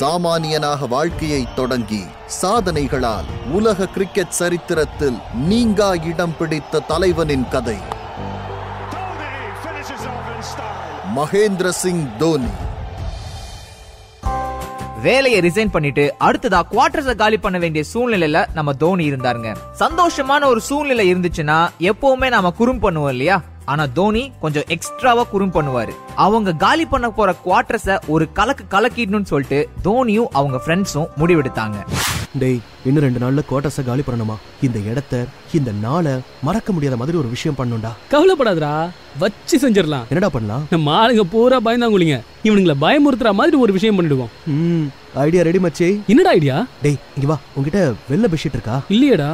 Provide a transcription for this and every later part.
சாமானியனாக வாழ்க்கையை தொடங்கி சாதனைகளால் உலக கிரிக்கெட் சரித்திரத்தில் நீங்கா இடம் பிடித்த தலைவனின் கதை. மகேந்திர சிங் தோனி. வேலையை ரிசைன் பண்ணிட்டு அடுத்ததா குவார்டர்ஸ காலி பண்ண வேண்டிய சூழ்நிலையில நம்ம தோனி இருந்தாருங்க. சந்தோஷமான ஒரு சூழ்நிலை இருந்துச்சுன்னா எப்பவுமே நாம குறும் பண்ணுவோம் இல்லையா? ஆனா தோனி கொஞ்சம் எக்ஸ்ட்ராவா குறும் பண்ணுவாரு. அவங்க காலி பண்ண போற குவார்டர்ஸ ஒரு கலக்கு கலக்கிடணும்னு சொல்லிட்டு தோனியும் அவங்க ஃப்ரெண்ட்ஸும் முடிவெடுத்தாங்க. டேய் இன்னும் ரெண்டு நாள்ல குவார்டர்ஸ காலி பண்ணணுமா? இந்த இடத்த இந்த நாளை மறக்க முடியாத மாதிரி ஒரு விஷயம் பண்ணுண்டா. கவலைப்படாதடா வச்சு செஞ்சிடலாம். என்னடா பண்ணலாம்? நம்ம ஆளுங்க பூரா பயந்தாங்குளிங்க இவனுங்களை பயமுறுத்துற மாதிரி ஒரு விஷயம் பண்ணிடுவோம். ம் ஐடியா ரெடி மச்சி. என்னடா ஐடியா டேய் இங்க வா. உன்கிட்ட வெள்ளை பெட்ஷீட் இருக்கா? இல்லையேடா.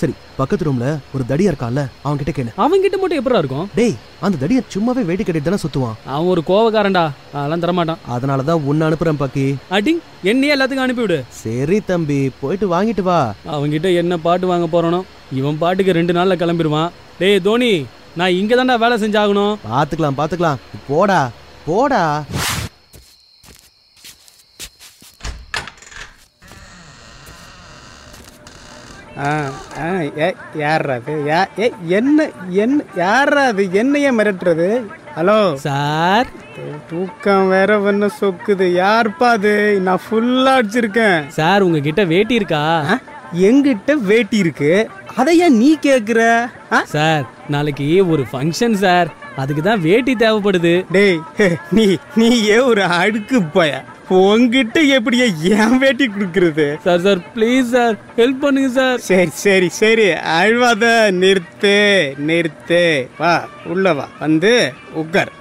சரி பக்கத்து ரூம்ல ஒரு தடியா இருக்கான்ல அவன் கிட்ட கேளு. அவன் கிட்ட மட்டும் எப்படா இருக்கும்? டேய் அந்த தடிய சும்மாவே வேட்டி கட்டிட்டு தானே சுத்துவான். அவன் ஒரு கோவக்காரன்டா. அதெல்லாம் தரமாட்டான். அதனாலதான் உன்னை அனுப்புறேன் பாக்கி. அடிங் என்னையே எல்லாத்துக்கும் அனுப்பிவிடு. சரி தம்பி. போயிட்டு வாங்கிட்டு வா. அவன்கிட்ட என்ன பாட்டு வாங்க போறானோ இவன் பாட்டுக்கு ரெண்டு நாள்ல கிளம்பிடுவான். டேய் தோனி நான் இங்க தான்டா வேலை செஞ்சாகணும். பாத்துக்கலாம் பாத்துக்கலாம். போடா போடா. ஆ ஆ ஏ யார்ரா அது? யா ஏ என்ன என்ன யார்ரா அது? என்னைய மிரட்டுறது? ஹலோ? சார்? தூக்கம் வேற ஒன்று சொக்குது. யார்ப்பா அது? நான் ஃபுல்லா அடிச்சிருக்கேன். சார் உங்ககிட்ட வேட்டி இருக்கா? ஆ, எங்கிட்ட வேட்டி இருக்கு. அதை ஏன் நீ கேக்குற? சார் நாளைக்கு ஒரு ஃபங்க்ஷன் சார். அதுக்கு தான் வேட்டி தேவைப்படுது. டேய் நீ நீ ஏன் ஒரு அழுக்கு பய உன்கிட்ட எப்படியா ஏன் வேட்டி கொடுக்கறது? Sir sir please sir help பண்ணுங்க சார். சரி சரி சரி. அழுவாத நிறுத்து நிறுத்து. வா உள்ள வா. வந்து உட்கார்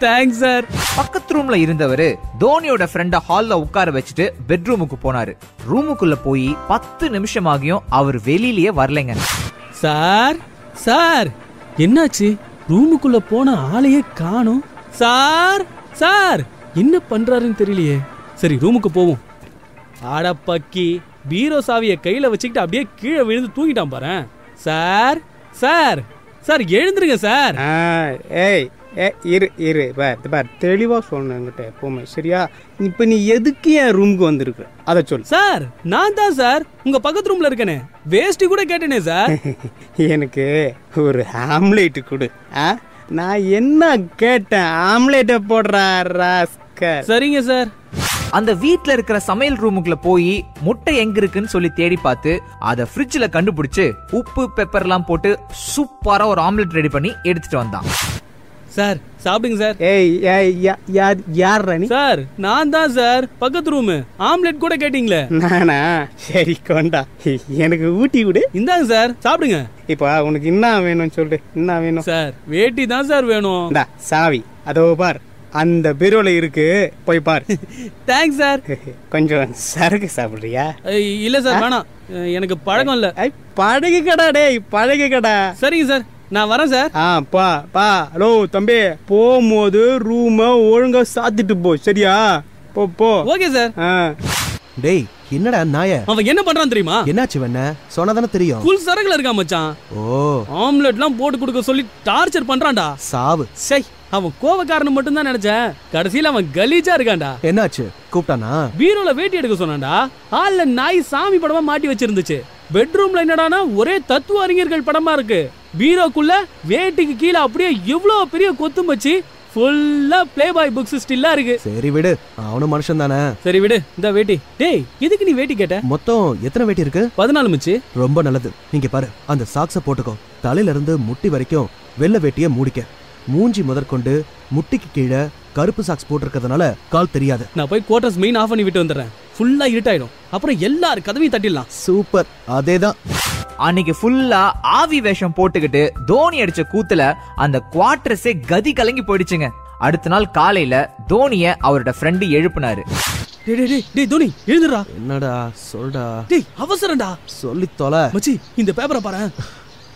தேங்க்ஸ் சார். பக்கத்து ரூம்ல இருந்தவரு தோனியோட ஃப்ரெண்ட ஹால்ல உட்கார வச்சுட்டு பெட்ரூமுக்கு போனாரு. ரூமுக்குள்ள போய் பத்து நிமிஷமாகியும் அவர் வெளியிலயே வரலைங்க. சார் சார் என்னாச்சு? ரூமுக்குள்ள போன ஆளையே காணோம். Sir sir. என்ன பண்றாருன்னு தெரியலையே. சரி ரூமுக்கு போவோம். ஆட பக்கி பீரோ சாவிய கையில வச்சுக்கிட்டு அப்படியே கீழே விழுந்து தூங்கிட்டான் பாரு. சார் சார் சார் எழுந்துருங்க சார். ஏய் ஏ இரு இரு பார் பார் தெளிவாக சொல்லணும் என்கிட்ட எப்பவுமே சரியா? இப்போ நீ எதுக்கு என் ரூமுக்கு வந்திருக்க? அதை சொல் சார் நான் தான் சார் உங்க பக்கத்து ரூம்ல இருக்கனே. வேஷ்டி கூட கேட்டேனே சார். எனக்கு ஒரு ஆம்லேட் கொடு ஆ? நான் என்ன கேட்டேன்? ஆம்லேட்டை போடுறா ராஸ்கர் சரிங்க சார். அந்த வீட்ல இருக்கிற சமையல் ரூமுக்குள்ள போய் முட்டை எங்க இருக்குன்னு சொல்லி தேடி பார்த்து அத ஃப்ரிட்ஜ்ல கண்டுபிடிச்சு உப்பு பெப்பர்லாம் போட்டு சூப்பரா ஒரு ஆம்லெட் ரெடி பண்ணி எடுத்துட்டு வந்தான். சார் சாப்பிடுங்க சார். ஏய் ஏய், யா- யார் யார் நீ? சார் நான் தான் சார். பக்கத்து ரூமு ஆம்லெட் கூட கேட்டீங்களே. நானா? சரி கொண்டா. எனக்கு ஊட்டி விடு. இந்தாங்க சார். சாப்பிடுங்க. இப்போ உனக்கு என்ன வேணும்னு சொல்லு. என்ன வேணும்? சார் வேட்டி தான் சார் வேணும். இந்தா சாவி. அதோ பார். அந்த பீரோல இருக்கு. போய் பார். தேங்க்ஸ் சார் கொஞ்சம் சரக்கு சாப்பிடுறியா? இல்ல சார் வேணாம். எனக்கு பழக்கம் இல்ல. ஐ பழகு கடா டேய் பழகு கடா சரிங்க சார் நான் வரேன் சார் ஆ பா பா. ஹலோ தம்பி. போகும்போது ரூமை ஒழுங்கா சாத்திட்டு போ சரியா? போ போ. ஓகே சார் ஆ. டேய் என்னடா நாய? அவன் என்ன பண்றான் தெரியுமா? என்னாச்சு வெண்ண? சொன்னாதானே தெரியும். ஃபுல் சரக்குல இருக்கான் மச்சான். ஓ. ஆம்லெட்லாம் போட்டு கொடுக்க சொல்லி டார்ச்சர் பண்றான்டா. சாவு. சை. அவன் கோவக்காரன் மட்டும் தான் நினைச்சேன். கடைசியில அவன் கலீஜா இருக்கான்டா. என்னாச்சு? கூப்பிட்டானா? பீரோல வேட்டி எடுக்க சொன்னான்டா. ஹால்ல நாய் சாமி படமா மாட்டி வச்சிருந்துச்சு. பெட்ரூம்ல என்னடானா ஒரே தத்துவ அறிஞர்கள் படமா இருக்கு. பீரோக்குள்ள வேட்டிக்கு கீழே அப்படியே எவ்வளவு பெரிய கொத்தும் வச்சு ஃபுல்லா ப்ளே பாய் புக்ஸ் ஸ்டில்லா இருக்கு. சரி விடு. அவனும் மனுஷன் தானே. சரி விடு. இந்த வேட்டி. டேய் எதுக்கு நீ வேட்டி கேட்ட? மொத்தம் எத்தனை வேட்டி இருக்கு? பதினாலு மிச்சு. ரொம்ப நல்லது. நீங்க பாரு அந்த சாக்ஸ போட்டுக்கோ. தலையில இருந்து முட்டி வரைக்கும் வெள்ளை வேட்டிய மூடிக்க. மூஞ்சி முதற்கொண்டு முட்டிக்கு கீழே கருப்பு சாக்ஸ் போட்டிருக்கிறதுனால கால் தெரியாது. நான் போய் குவார்டர்ஸ் மெயின் ஆஃப் பண்ணி விட்டு வந்துடுறேன். ஃபுல்லா இருட்டாயிடும். அப்புறம் எல்லார் கதவையும் தட்டிடலாம். சூப்பர் அதேதான். அன்னைக்கு ஃபுல்லா ஆவி வேஷம் போட்டுக்கிட்டு தோனி அடிச்ச கூத்துல அந்த குவார்டர்ஸே கதி கலங்கி போயிடுச்சுங்க. அடுத்த நாள் காலையில தோனிய அவரோட ஃப்ரெண்டு எழுப்புனாரு. டேய் டேய், டேய் டேய் தோனி எழுந்துடா என்னடா சொல்டா டேய் அவசரம்டா. சொல்லி தொலை. மச்சி இந்த பேப்பரை பாரு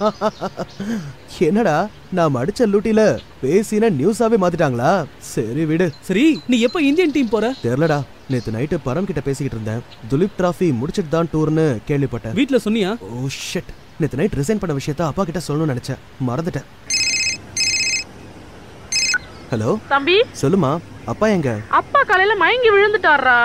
என்னடா நாம் அடிச்ச லூட்டில பேசின நியூஸாவே மாத்திட்டாங்களா? சரி விடு. சரி நீ எப்ப இந்தியன் டீம் போற? தெரியலடா நேத்து நைட்டு பரம் கிட்ட பேசிக்கிட்டு இருந்தேன். துலீப் டிராஃபி முடிச்சிட்டு தான் டூர்னு கேள்விப்பட்டேன். வீட்ல சொன்னியா? ஓ ஷிட் நேத்து நைட் ரிசைன் பண்ண விஷயத்த அப்பா கிட்ட சொல்லணும்னு நினைச்சேன். மறந்துட்டேன். ஹலோ தம்பி? சொல்லுமா அப்பா எங்க? அப்பா காலையில மயங்கி விழுந்துட்டாரா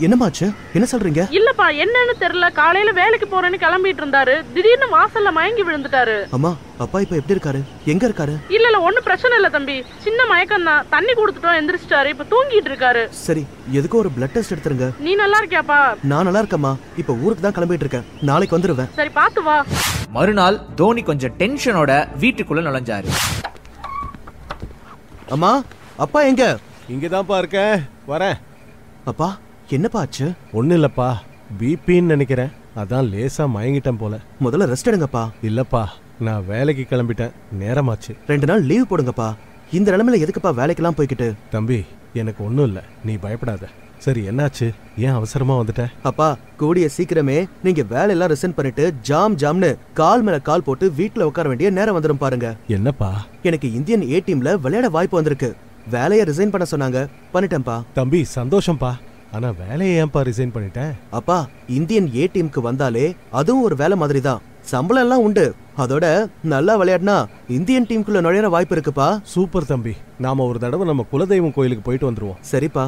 என்னமாச்சு என்ன சொல்றீங்க? இல்லப்பா என்னன்னு தெரியல. காலையில வேலைக்கு போறேன்னு கிளம்பிட்டு இருந்தாரு. திடீர்னு வாசல்ல மயங்கி விழுந்துட்டாரு. அம்மா அப்பா இப்ப எப்படி இருக்காரு? எங்க இருக்காரு? இல்ல இல்ல ஒண்ணும் பிரச்சனை இல்ல தம்பி. சின்ன மயக்கம் தான். தண்ணி கொடுத்துட்டோம் எந்திரிச்சிட்டாரு. இப்ப தூங்கிட்டு இருக்காரு. சரி எதுக்கும் ஒரு பிளட் டெஸ்ட் எடுத்துருங்க. நீ நல்லா இருக்கியாப்பா? நான் நல்லா இருக்கேம்மா. இப்ப ஊருக்கு தான் கிளம்பிட்டு இருக்கேன். நாளைக்கு வந்துருவேன். சரி பாத்து வா. மறுநாள் தோனி கொஞ்சம் டென்ஷனோட வீட்டுக்குள்ள நுழைஞ்சாரு. அம்மா அப்பா எங்க? இங்கதான்ப்பா இருக்கேன். வரேன். அப்பா என்னப்பா ஆச்சு? ஒன்றும் இல்லைப்பா. பிபின்னு நினைக்கிறேன். அதான் லேசா மயங்கிட்டேன் போல. முதல்ல ரெஸ்ட் எடுங்கப்பா. இல்லப்பா நான் வேலைக்கு கிளம்பிட்டேன். நேரமாச்சு. ரெண்டு நாள் லீவ் போடுங்கப்பா. இந்த நிலைமையில எதுக்குப்பா வேலைக்கெல்லாம் போய்கிட்டு தம்பி எனக்கு ஒன்றும் இல்லை. நீ பயப்படாத. சரி என்னாச்சு? ஏன் அவசரமா வந்துட்ட? அப்பா கூடிய சீக்கிரமே நீங்க வேலையெல்லாம் ரிசைன் பண்ணிட்டு ஜாம் ஜாம்னு கால் மேல கால் போட்டு வீட்ல உட்கார வேண்டிய நேரம் வந்துடும் பாருங்க. என்னப்பா? எனக்கு இந்தியன் ஏ டீம்ல விளையாட வாய்ப்பு வந்திருக்கு. வேலையை ரிசைன் பண்ண சொன்னாங்க. பண்ணிட்டேன்ப்பா. தம்பி சந்தோஷம்ப்பா. ஆனா வேலையை ஏன்பா ரிசைன் பண்ணிட்டேன்? அப்பா இந்தியன் ஏ டீமுக்கு வந்தாலே அதுவும் ஒரு வேலை மாதிரி தான் சம்பளம் எல்லாம் உண்டு. அதோட நல்லா விளையாடினா இந்தியன் டீமுக்குள்ள நுழையிற வாய்ப்பு இருக்குப்பா. சூப்பர் தம்பி. நாம ஒரு தடவை நம்ம குலதெய்வம் கோயிலுக்கு போயிட்டு வந்துருவோம். சரிப்பா.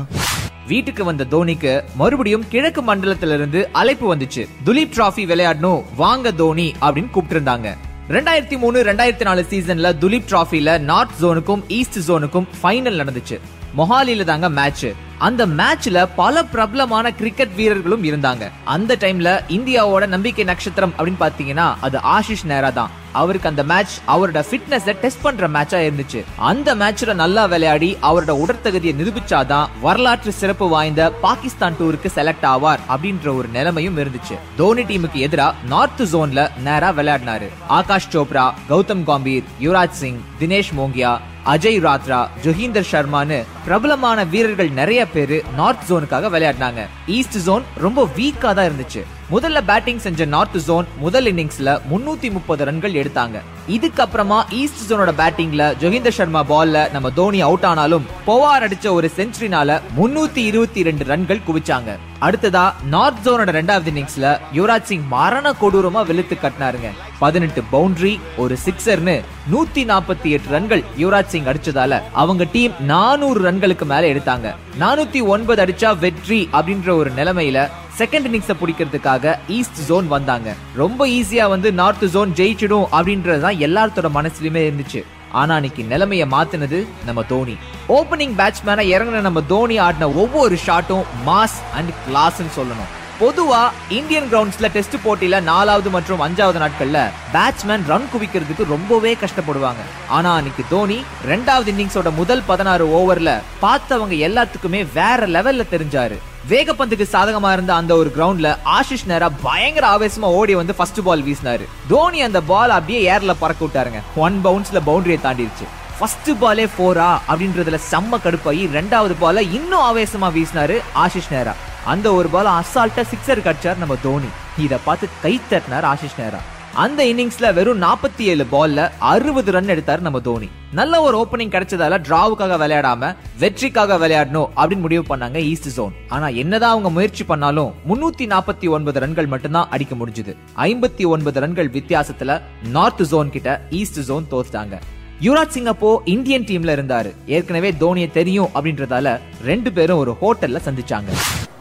வீட்டுக்கு வந்த தோனிக்கு மறுபடியும் கிழக்கு மண்டலத்திலிருந்து அழைப்பு வந்துச்சு. துலீப் டிராஃபி விளையாடணும் வாங்க தோனி அப்படின்னு கூப்பிட்டு இருந்தாங்க ரெண்டாயிரத்தி மூணு ரெண்டாயிரத்தி நாலு சீசன்ல துலீப் டிராஃபில நார்த் ஜோனுக்கும் ஈஸ்ட் ஜோனுக்கும் ஃபைனல் நடந்துச்சு. மொஹாலில தாங்க மேட்ச் அந்த மேட்ச்ல பல பிரபலமான கிரிக்கெட் வீரர்களும் இருந்தாங்க. அந்த டைம்ல இந்தியாவோட நம்பிக்கை நட்சத்திரம் அப்படின்னு பாத்தீங்கன்னா அது ஆஷிஷ் நேரா தான். அவருக்கு அந்த மேட்ச் அவரோட ஃபிட்னஸை டெஸ்ட் பண்ற மேட்சா இருந்துச்சு. அந்த மேட்ச்ல நல்லா விளையாடி அவரோட உடற்தகுதியை நிரூபிச்சாதான் வரலாற்று சிறப்பு வாய்ந்த பாகிஸ்தான் டூருக்கு செலக்ட் ஆவார் அப்படின்ற ஒரு நிலைமையும் இருந்துச்சு. தோனி டீமுக்கு எதிராக நார்த் ஜோன்ல நேரா விளையாடினாரு. ஆகாஷ் சோப்ரா கௌதம் காம்பீர் யுவராஜ் சிங் தினேஷ் மோங்கியா அஜய் ராத்ரா ஜொஹீந்தர் சர்மான்னு பிரபலமான வீரர்கள் நிறைய பேரு நார்த் ஜோனுக்காக விளையாடினாங்க. ஈஸ்ட் ஜோன் ரொம்ப வீக்கா தான் இருந்துச்சு. முதல்ல பேட்டிங் செஞ்ச நார்த் ஜோன் முதல் இன்னிங்ஸ்ல முன்னூத்தி முப்பது ரன்கள் எடுத்தாங்க. இதுக்கப்புறமா ஈஸ்ட் ஜோனோட பேட்டிங்ல ஜொஹிந்தர் சர்மா பால்ல நம்ம தோனி அவுட் ஆனாலும் பொவார் அடிச்ச ஒரு செஞ்சுரினால முன்னூத்தி இருபத்தி ரெண்டு ரன்கள் குவிச்சாங்க. அடுத்ததா நார்த் ஜோனோட ரெண்டாவது இன்னிங்ஸ்ல யுவராஜ் சிங் மரண கொடூரமா வெளுத்து கட்டினாருங்க. பதினெட்டு பவுண்டரி ஒரு சிக்ஸர்னு நூத்தி நாற்பத்தி எட்டு ரன்கள் யுவராஜ் சிங் அடிச்சதால அவங்க டீம் நானூறு ரன்களுக்கு மேல எடுத்தாங்க. நானூத்தி ஒன்பது அடிச்சா வெற்றி அப்படின்ற ஒரு நிலைமையில செகண்ட் இன்னிங்ஸை பிடிக்கிறதுக்காக ஈஸ்ட் ஜோன் வந்தாங்க. ரொம்ப ஈஸியா வந்து நார்த் ஜோன் ஜெயிச்சிடும் அப்படின்றது தான் எல்லாத்தோட மனசுலயுமே இருந்துச்சு. ஆனா அன்னைக்கு நிலைமைய மாத்துனது நம்ம தோனி. ஓப்பனிங் பேட்ஸ்மேனா இறங்குன நம்ம தோனி ஆடின ஒவ்வொரு ஷாட்டும் மாஸ் அண்ட் கிளாஸ்னு சொல்லணும். பொதுவா இந்தியன் கிரவுண்ட்ஸ்ல டெஸ்ட் போட்டியில நாலாவது மற்றும் அஞ்சாவது நாட்கள்ல பேட்ஸ்மேன் ரன் குவிக்கிறதுக்கு ரொம்பவே கஷ்டப்படுவாங்க. ஆனா அன்னைக்கு தோனி ரெண்டாவது இன்னிங்ஸோட முதல் பதினாறு ஓவர்ல பார்த்தவங்க எல்லாத்துக்குமே வேற லெவல்ல தெரிஞ்சாரு. வேகப்பந்துக்கு சாதகமா இருந்த அந்த ஒரு கிரவுண்ட்ல ஆஷிஷ் நேரா பயங்கர ஆவேசமா ஓடி வந்து ஃபர்ஸ்ட் பால் வீசினாரு. தோனி அந்த பால் அப்படியே ஏர்ல பறக்க விட்டாருங்க. ஒன் பவுன்ஸ்ல பவுண்டரியை தாண்டிருச்சு. ஃபர்ஸ்ட் பாலே போரா அப்படின்றதுல செம்ம கடுப்பாயி ரெண்டாவது பால இன்னும் ஆவேசமா வீசினாரு ஆஷிஷ் நேரா. அந்த ஒரு பால் அசால்ட்டா சிக்ஸர் கடிச்சார் நம்ம தோனி. இதை பார்த்து கை தட்டினார் ஆஷிஷ் நேரா. அந்த இன்னிங்ஸ்ல வெறும் நாற்பத்தி ஏழு பால்ல அறுபது ரன் எடுத்தார் நம்ம தோனி. நல்ல ஒரு ஓப்பனிங் கிடைச்சதால டிராவுக்காக விளையாடாம வெற்றிக்காக விளையாடணும் அப்படின்னு முடிவு பண்ணாங்க ஈஸ்ட் ஜோன் ஆனா என்னதான் அவங்க முயற்சி பண்ணாலும் முன்னூத்தி நாற்பத்தி ஒன்பது ரன்கள் மட்டும்தான் அடிக்க முடிஞ்சது. ஐம்பத்தி ஒன்பது ரன்கள் வித்தியாசத்துல நார்த் ஜோன் கிட்ட ஈஸ்ட் ஜோன் தோத்துட்டாங்க. யுவராஜ் சிங் அப்போ இந்தியன் டீம்ல இருந்தாரு. ஏற்கனவே தோனியை தெரியும் அப்படின்றதால ரெண்டு பேரும் ஒரு ஹோட்டல்ல சந்திச்சாங்க.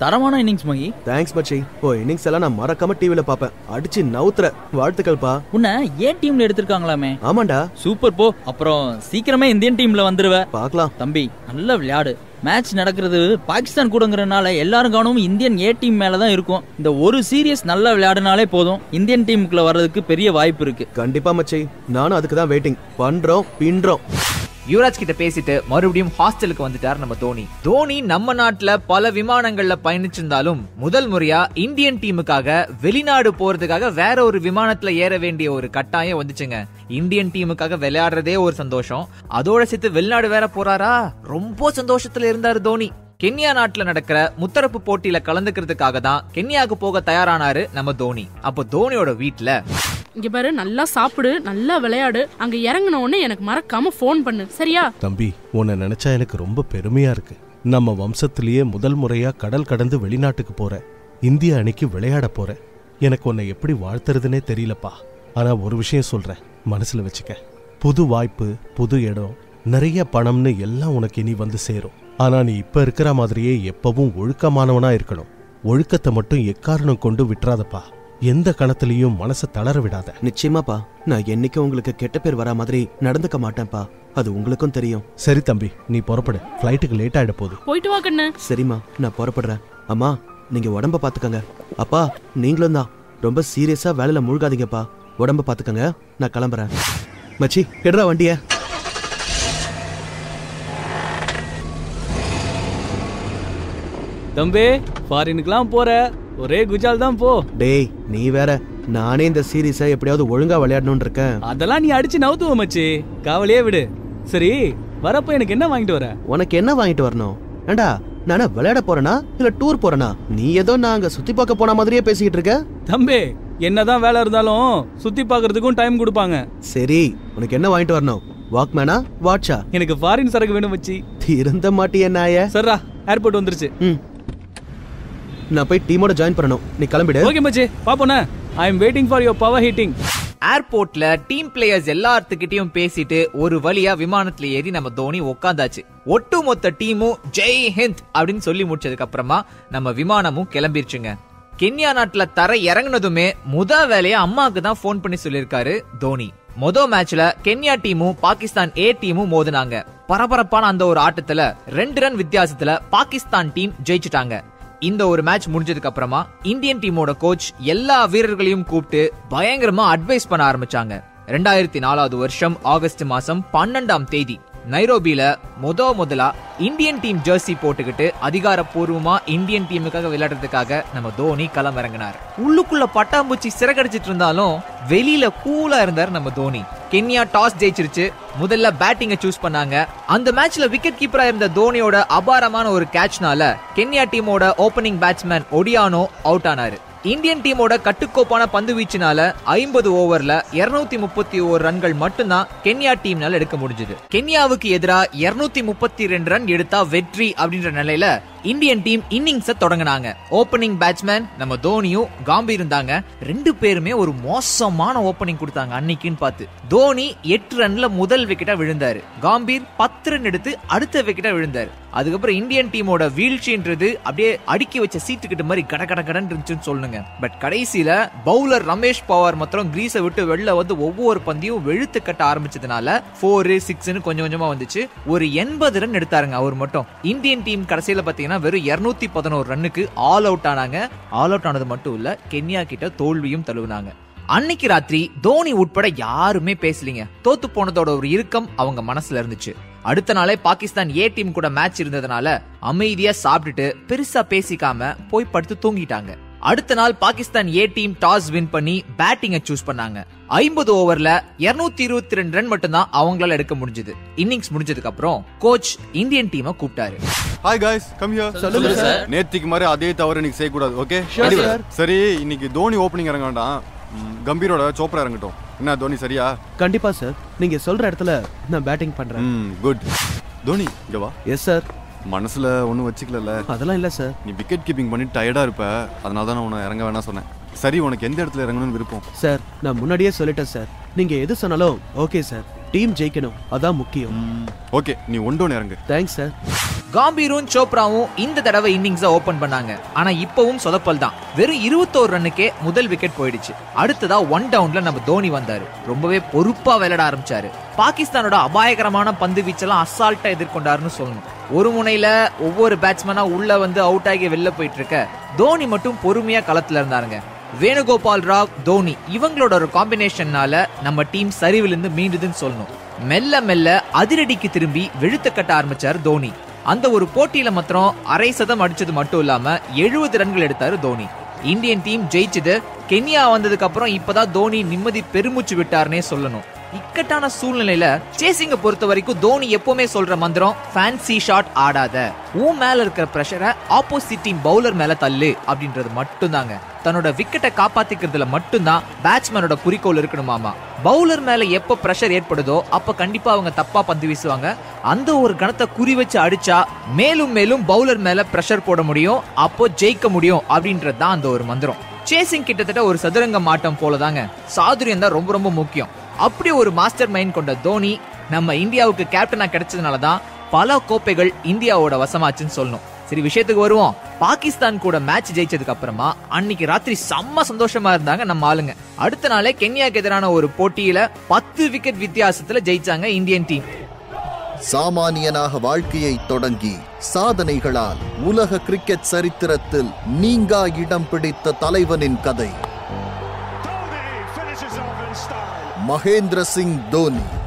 தரமான இன்னிங்ஸ் மகி. தேங்க்ஸ் மச்சி. ஓ இன்னிங்ஸ் எல்லாம் நான் மறக்காம டிவில பாப்பேன் அடிச்சு நவுத்துற. வாழ்த்துக்கள்ப்பா. உன்னை ஏ டீம்ல எடுத்திருக்காங்களாமே? ஆமாண்டா. சூப்பர் போ. அப்புறம் சீக்கிரமே இந்தியன் டீம்ல வந்துருவ. பார்க்கலாம். தம்பி நல்ல விளையாடு. மேட்ச் நடக்கிறது பாகிஸ்தான் கூடங்கிறனால எல்லாரும் கவனமும் இந்தியன் ஏ டீம் மேல தான் இருக்கும். இந்த ஒரு சீரியஸ் நல்லா விளையாடுனாலே போதும். இந்தியன் டீமுக்குள்ள வர்றதுக்கு பெரிய வாய்ப்பு இருக்கு. கண்டிப்பா மச்சி. நானும் அதுக்கு தான் வெயிட்டிங் பண்றோம் பின்றோம். யுவராஜ் கிட்ட பேசிட்டு மறுபடியும் ஹாஸ்டலுக்கு வந்துட்டார் நம்ம தோனி. தோனி நம்ம நாட்டுல பல விமானங்கள்ல பயணிச்சிருந்தாலும் முதல் முறையா இந்தியன் டீமுக்காக வெளிநாடு போறதுக்காக வேற ஒரு விமானத்துல ஏற வேண்டிய ஒரு கட்டாயம் வந்துச்சுங்க. இந்தியன் டீமுக்காக விளையாடுறதே ஒரு சந்தோஷம். அதோட சேர்த்து வெளிநாடு வேற போறாரா? ரொம்ப சந்தோஷத்துல இருந்தாரு தோனி. கென்யா நாட்டுல நடக்கிற முத்தரப்பு போட்டியில கலந்துக்கிறதுக்காக தான் கென்யாவுக்கு போக தயாரானாரு நம்ம தோனி. அப்போ தோனியோட வீட்டுல இங்க பாரு நல்லா சாப்பிடு நல்லா விளையாடு. அங்க இறங்கின உடனே எனக்கு மறக்காம ஃபோன் பண்ணு. சரியா? தம்பி உன்னை நினைச்சா எனக்கு ரொம்ப பெருமையா இருக்கு. நம்ம வம்சத்திலேயே முதல் முறையா கடல் கடந்து வெளிநாட்டுக்கு போற இந்திய அணிக்கு விளையாட போற. எனக்கு உன்னை எப்படி வாழ்த்துறதுனே தெரியலப்பா. ஆனா ஒரு விஷயம் சொல்றேன் மனசுல வச்சுக்க. புது வாய்ப்பு புது இடம் நிறைய பணம்னு எல்லாம் உனக்கு இனி வந்து சேரும். ஆனா நீ இப்ப இருக்கிற மாதிரியே எப்பவும் ஒழுக்கமானவனா இருக்கணும். ஒழுக்கத்தை மட்டும் எக்காரணம் கொண்டு விட்டுறாதப்பா. எந்த கணத்திலையும் மனசை தளர விடாத. நிச்சயமாப்பா. நான் என்னைக்கும் உங்களுக்கு கெட்ட பேர் வரா மாதிரி நடந்துக்க மாட்டேன்ப்பா. அது உங்களுக்கும் தெரியும். சரி தம்பி நீ புறப்படு. ஃப்ளைட்டுக்கு லேட் ஆயிட போகுது. போயிட்டு வா கண்ணு. சரிம்மா நான் புறப்படுறேன். அம்மா நீங்க உடம்ப பாத்துக்கங்க. அப்பா நீங்களும் தான். ரொம்ப சீரியஸா வேலையில மூழ்காதீங்கப்பா. உடம்ப பாத்துக்கங்க. நான் கிளம்புறேன். மச்சி எடுறா வண்டிய. தம்பி ஃபாரினுக்குலாம் போற. ஒரே குஜால் தான் போ. டேய் நீ வேற நானே இந்த சீரீஸை எப்படியாவது ஒழுங்கா விளையாடணும்னு இருக்கேன். அதெல்லாம் நீ அடிச்சு நவுத்துவ மச்சி. கவலையே விடு. சரி வரப்போ எனக்கு என்ன வாங்கிட்டு வர? உனக்கு என்ன வாங்கிட்டு வரணும்? ஏண்டா நானே விளையாட போறேனா? இல்ல டூர் போறேனா? நீ ஏதோ நான் அங்க சுத்தி பார்க்க போன மாதிரியே பேசிக்கிட்டு இருக்க? தம்பி என்னதான் வேலை இருந்தாலும் சுத்தி பார்க்கறதுக்கும் டைம் கொடுப்பாங்க. சரி உனக்கு என்ன வாங்கிட்டு வரணும்? வாக்மேனா வாட்சா எனக்கு ஃபாரின் சரக்கு வேணும் மச்சி. திருந்த மாட்டிய நாய. சரிடா ஏர்போர்ட் வந்துருச்சு. ம். நான் போய் டீமோட ஜாயின் பண்ணணும். நீ கிளம்பிடு. ஓகே மச்சி. பாப்போண்ணே. I am waiting for your power hitting ஏர்போர்ட்ல டீம் பிளேயர்ஸ் எல்லாத்துக்கிட்டையும் பேசிட்டு ஒரு வழியா விமானத்துல ஏறி நம்ம தோனி உட்காந்தாச்சு ஒட்டுமொத்த டீமும் ஜெய் ஹிந்த் அப்படின்னு சொல்லி முடிச்சதுக்கு அப்புறமா நம்ம விமானமும் கிளம்பிருச்சுங்க. கென்யா நாட்டுல தர இறங்குனதுமே முத வேலையா அம்மாக்கு தான் ஃபோன் பண்ணி சொல்லிருக்காரு தோனி. மொத மேட்ச்ல கென்யா டீமும் பாகிஸ்தான் ஏ டீமும் மோதுனாங்க. பரபரப்பான அந்த ஒரு ஆட்டத்துல ரெண்டு ரன் வித்தியாசத்துல பாகிஸ்தான் டீம் ஜெயிச்சிட்டாங்க. இந்த ஒரு மேட்ச் முடிஞ்சதுக்கு அப்புறமா இந்தியன் டீமோட கோச் எல்லா வீரர்களையும் கூப்பிட்டு பயங்கரமா அட்வைஸ் பண்ண ஆரம்பிச்சாங்க. ரெண்டாயிரத்தி நாலாவது வருஷம் ஆகஸ்ட் மாசம் பன்னெண்டாம் தேதி. நைரோபியில முத முதலா இந்தியன் டீம் ஜெர்சி போட்டுக்கிட்டு அதிகாரப்பூர்வமா இந்தியன் டீமுக்காக விளையாடுறதுக்காக நம்ம தோனி களம் இறங்கினார் உள்ளுக்குள்ள பட்டாம்பூச்சி சிறகடிச்சிட்டு இருந்தாலும் வெளியில கூலா இருந்தார் நம்ம தோனி. Kenya toss ஜெயிச்சிருச்சு. முதல்ல பேட்டிங்கை சூஸ் பண்ணாங்க. அந்த மேட்ச்ல விக்கெட் கீப்பரா இருந்த தோனியோட அபாரமான ஒரு கேட்ச்னால கென்யா டீமோட ஓபனிங் பேட்ஸ்மேன் ஒடியானோ அவுட் ஆனாரு. இந்தியன் டீமோட கட்டுக்கோப்பான பந்து வீச்சினால ஐம்பது ஓவர்ல 231 முப்பத்தி ஓரு ரன்கள் மட்டும்தான் கென்யா டீம்னால எடுக்க முடிஞ்சது. கென்யாவுக்கு எதிராக இருநூத்தி முப்பத்தி ரெண்டு ரன் எடுத்தா வெற்றி அப்படின்ற நிலையில இந்தியன் டீம் இன்னிங்ஸை தொடங்கினாங்க. ஓபனிங் பேட்ஸ்மேன் நம்ம தோனியும் காம்பீர் இருந்தாங்க. ரெண்டு பேருமே ஒரு மோசமான ஓபனிங் கொடுத்தாங்க அன்னைக்குன்னு பார்த்து. தோனி எட்டு ரன்ல முதல் விக்கெட்டா விழுந்தாரு. காம்பீர் பத்து ரன் எடுத்து அடுத்த விக்கெட்டா விழுந்தாரு. அதுக்கப்புறம் இந்தியன் டீமோட வீழ்ச்சின்றது அப்படியே அடுக்கி வச்ச சீட்டுக்கிட்ட மாதிரி கட கட கடன்னு இருந்துச்சுன்னு சொல்லுங்க. பட் கடைசியில பவுலர் ரமேஷ் பவார் மாத்திரம் கிரீஸை விட்டு வெளில வந்து ஒவ்வொரு பந்தையும் வெளுத்து கட்ட ஆரம்பிச்சதுனால ஃபோரு சிக்ஸ்னு கொஞ்சம் கொஞ்சமா வந்துச்சு. ஒரு எண்பது ரன் எடுத்தாருங்க அவர் மட்டும். இந்தியன் டீம் கடைசியில பாத்தீங்கன்னா வெறும் 211 பதினோரு ரன்னுக்கு ஆல் அவுட் ஆனாங்க. ஆல் அவுட் ஆனது மட்டும் இல்ல கென்யா கிட்ட தோல்வியும் தழுவினாங்க. அன்னைக்கு ராத்திரி தோனி உட்பட யாருமே பேசலீங்க. தோத்து போனதோட ஒரு இறுக்கம் அவங்க மனசுல இருந்துச்சு. அடுத்த நாளே பாகிஸ்தான் ஏ டீம் கூட மேட்ச் இருந்ததுனால அமைதியா சாப்பிட்டுட்டு பெருசா பேசிக்காம போய் படுத்து தூங்கிட்டாங்க. அடுத்த நாள் Pakistan A team toss win பண்ணி பேட்டிங்கை சூஸ் பண்ணாங்க. ஐம்பது ஓவர்ல 222 இருபத்தி ரெண்டு ரன் மட்டும்தான் அவங்களால எடுக்க முடிஞ்சது. இன்னிங்ஸ் முடிஞ்சதுக்கு அப்புறம் கோச் இந்தியன் டீமை கூப்பிட்டாரு. ஹாய் காய்ஸ் கம் ஹியர் சொல்லுங்க சார் நேத்திக்கு மாதிரி அதே தவறு இன்னைக்கு செய்யக்கூடாது ஓகே sir. சரி இன்னைக்கு தோனி ஓப்பனிங் இறங்க வேண்டாம் கம்பீரோட சோப்ரா இறங்கட்டும். என்ன தோனி சரியா? கண்டிப்பா சார் நீங்க சொல்ற இடத்துல நான் பேட்டிங் பண்றேன். ம் குட் தோனி இங்க வா. எஸ் சார் மனசுல ஒன்றும் வச்சுக்கலல்ல. அதெல்லாம் இல்ல சார் நீ விக்கெட் கீப்பிங் பண்ணி டயர்டா இருப்ப. அதனால தான் உன்னை இறங்க வேணாம் சொன்னேன். சரி உனக்கு எந்த இடத்துல இறங்கணும்னு விருப்பம்? சார் நான் முன்னாடியே சொல்லிட்டேன் சார் நீங்க எது சொன்னாலும் ஓகே சார் டீம் ஜெயிக்கணும். அதான் முக்கியம். ஓகே நீ ஒன்று இறங்கு. தேங்க்ஸ் சார் காம்பீரும் சோப்ராவும் இந்த தடவை இன்னிங்ஸ ஓபன் பண்ணாங்க. ஆனா இப்பவும் சொதப்பல் தான். வெறும் 21 ரன்னுக்கே முதல் விக்கெட் போயிடுச்சு. அடுத்ததா ஒன் டவுன்ல நம்ம தோனி வந்தாரு. ரொம்பவே பொறுப்பா விளையாட ஆரம்பிச்சாரு. பாகிஸ்தானோட அபாயகரமான பந்து வீச்செல்லாம் அசால்ட்டா எதிர்கொண்டாருன்னு சொல்லணும். ஒரு முனையில ஒவ்வொரு பேட்ஸ்மேனா உள்ள வந்து அவுட் ஆகி வெளில போயிட்டு இருக்க. தோனி மட்டும் பொறுமையா களத்துல இருந்தாருங்க. வேணுகோபால் ராவ் தோனி இவங்களோட ஒரு காம்பினேஷன்னால நம்ம டீம் சரிவிலிருந்து மீண்டுதுன்னு சொல்லணும். மெல்ல மெல்ல அதிரடிக்கு திரும்பி வெழுத்து கட்ட ஆரம்பிச்சார் தோனி. அந்த ஒரு போட்டியில மாத்திரம் அரை சதம் அடிச்சது மட்டும் இல்லாம எழுபது ரன்கள் எடுத்தாரு தோனி. இந்தியன் டீம் ஜெயிச்சது கென்யா வந்ததுக்கு அப்புறம் இப்பதான் தோனி நிம்மதி பெருமூச்சு விட்டாருன்னே சொல்லணும். இக்கட்டான சூழ்நிலையில சேசிங்க பொறுத்த வரைக்கும் தோனி எப்பவுமே சொல்ற மந்திரம் ஃபேன்சி ஷாட் ஆடாத. உன் மேல இருக்கிற பிரஷரை ஆப்போசிட் டீம் பவுலர் மேல தள்ளு. அப்படின்றது மட்டும்தாங்க. தன்னோட விக்கெட்டை காப்பாத்திக்கிறதுல மட்டும்தான் பேட்ஸ்மேனோட குறிக்கோள் இருக்கணுமாமா பவுலர் மேல எப்ப பிரஷர் ஏற்படுதோ அப்ப கண்டிப்பா அவங்க தப்பா பந்து வீசுவாங்க. அந்த ஒரு கணத்தை குறி வச்சு அடிச்சா மேலும் மேலும் பவுலர் மேல பிரஷர் போட முடியும் அப்போ ஜெயிக்க முடியும் அப்படின்றது தான் அந்த ஒரு மந்திரம். சேசிங் கிட்டத்தட்ட ஒரு சதுரங்க மாட்டம் போலதாங்க. சாதுரியம் தான் ரொம்ப ரொம்ப முக்கியம். அப்படி ஒரு மாஸ்டர் மைண்ட் கொண்ட தோனி நம்ம இந்தியாவுக்கு கேப்டனா கிடைச்சதுனால தான் பல கோப்பைகள் இந்தியாவோட வசமாச்சுன்னு சொல்லணும். சரி விஷயத்துக்கு வருவோம். பாகிஸ்தான் கூட மேட்ச் ஜெயிச்சதுக்கு அப்புறமா அன்னைக்கு ராத்திரி செம்ம சந்தோஷமா இருந்தாங்க நம்ம ஆளுங்க. அடுத்த நாளே கென்யாக்கு எதிரான ஒரு போட்டியில பத்து விக்கெட் வித்தியாசத்துல ஜெயிச்சாங்க இந்தியன் டீம் சாமானியனாக வாழ்க்கையை தொடங்கி சாதனைகளால் உலக கிரிக்கெட் சரித்திரத்தில் நீங்கா இடம் பிடித்த தலைவனின் கதை. Mahendra Singh Dhoni.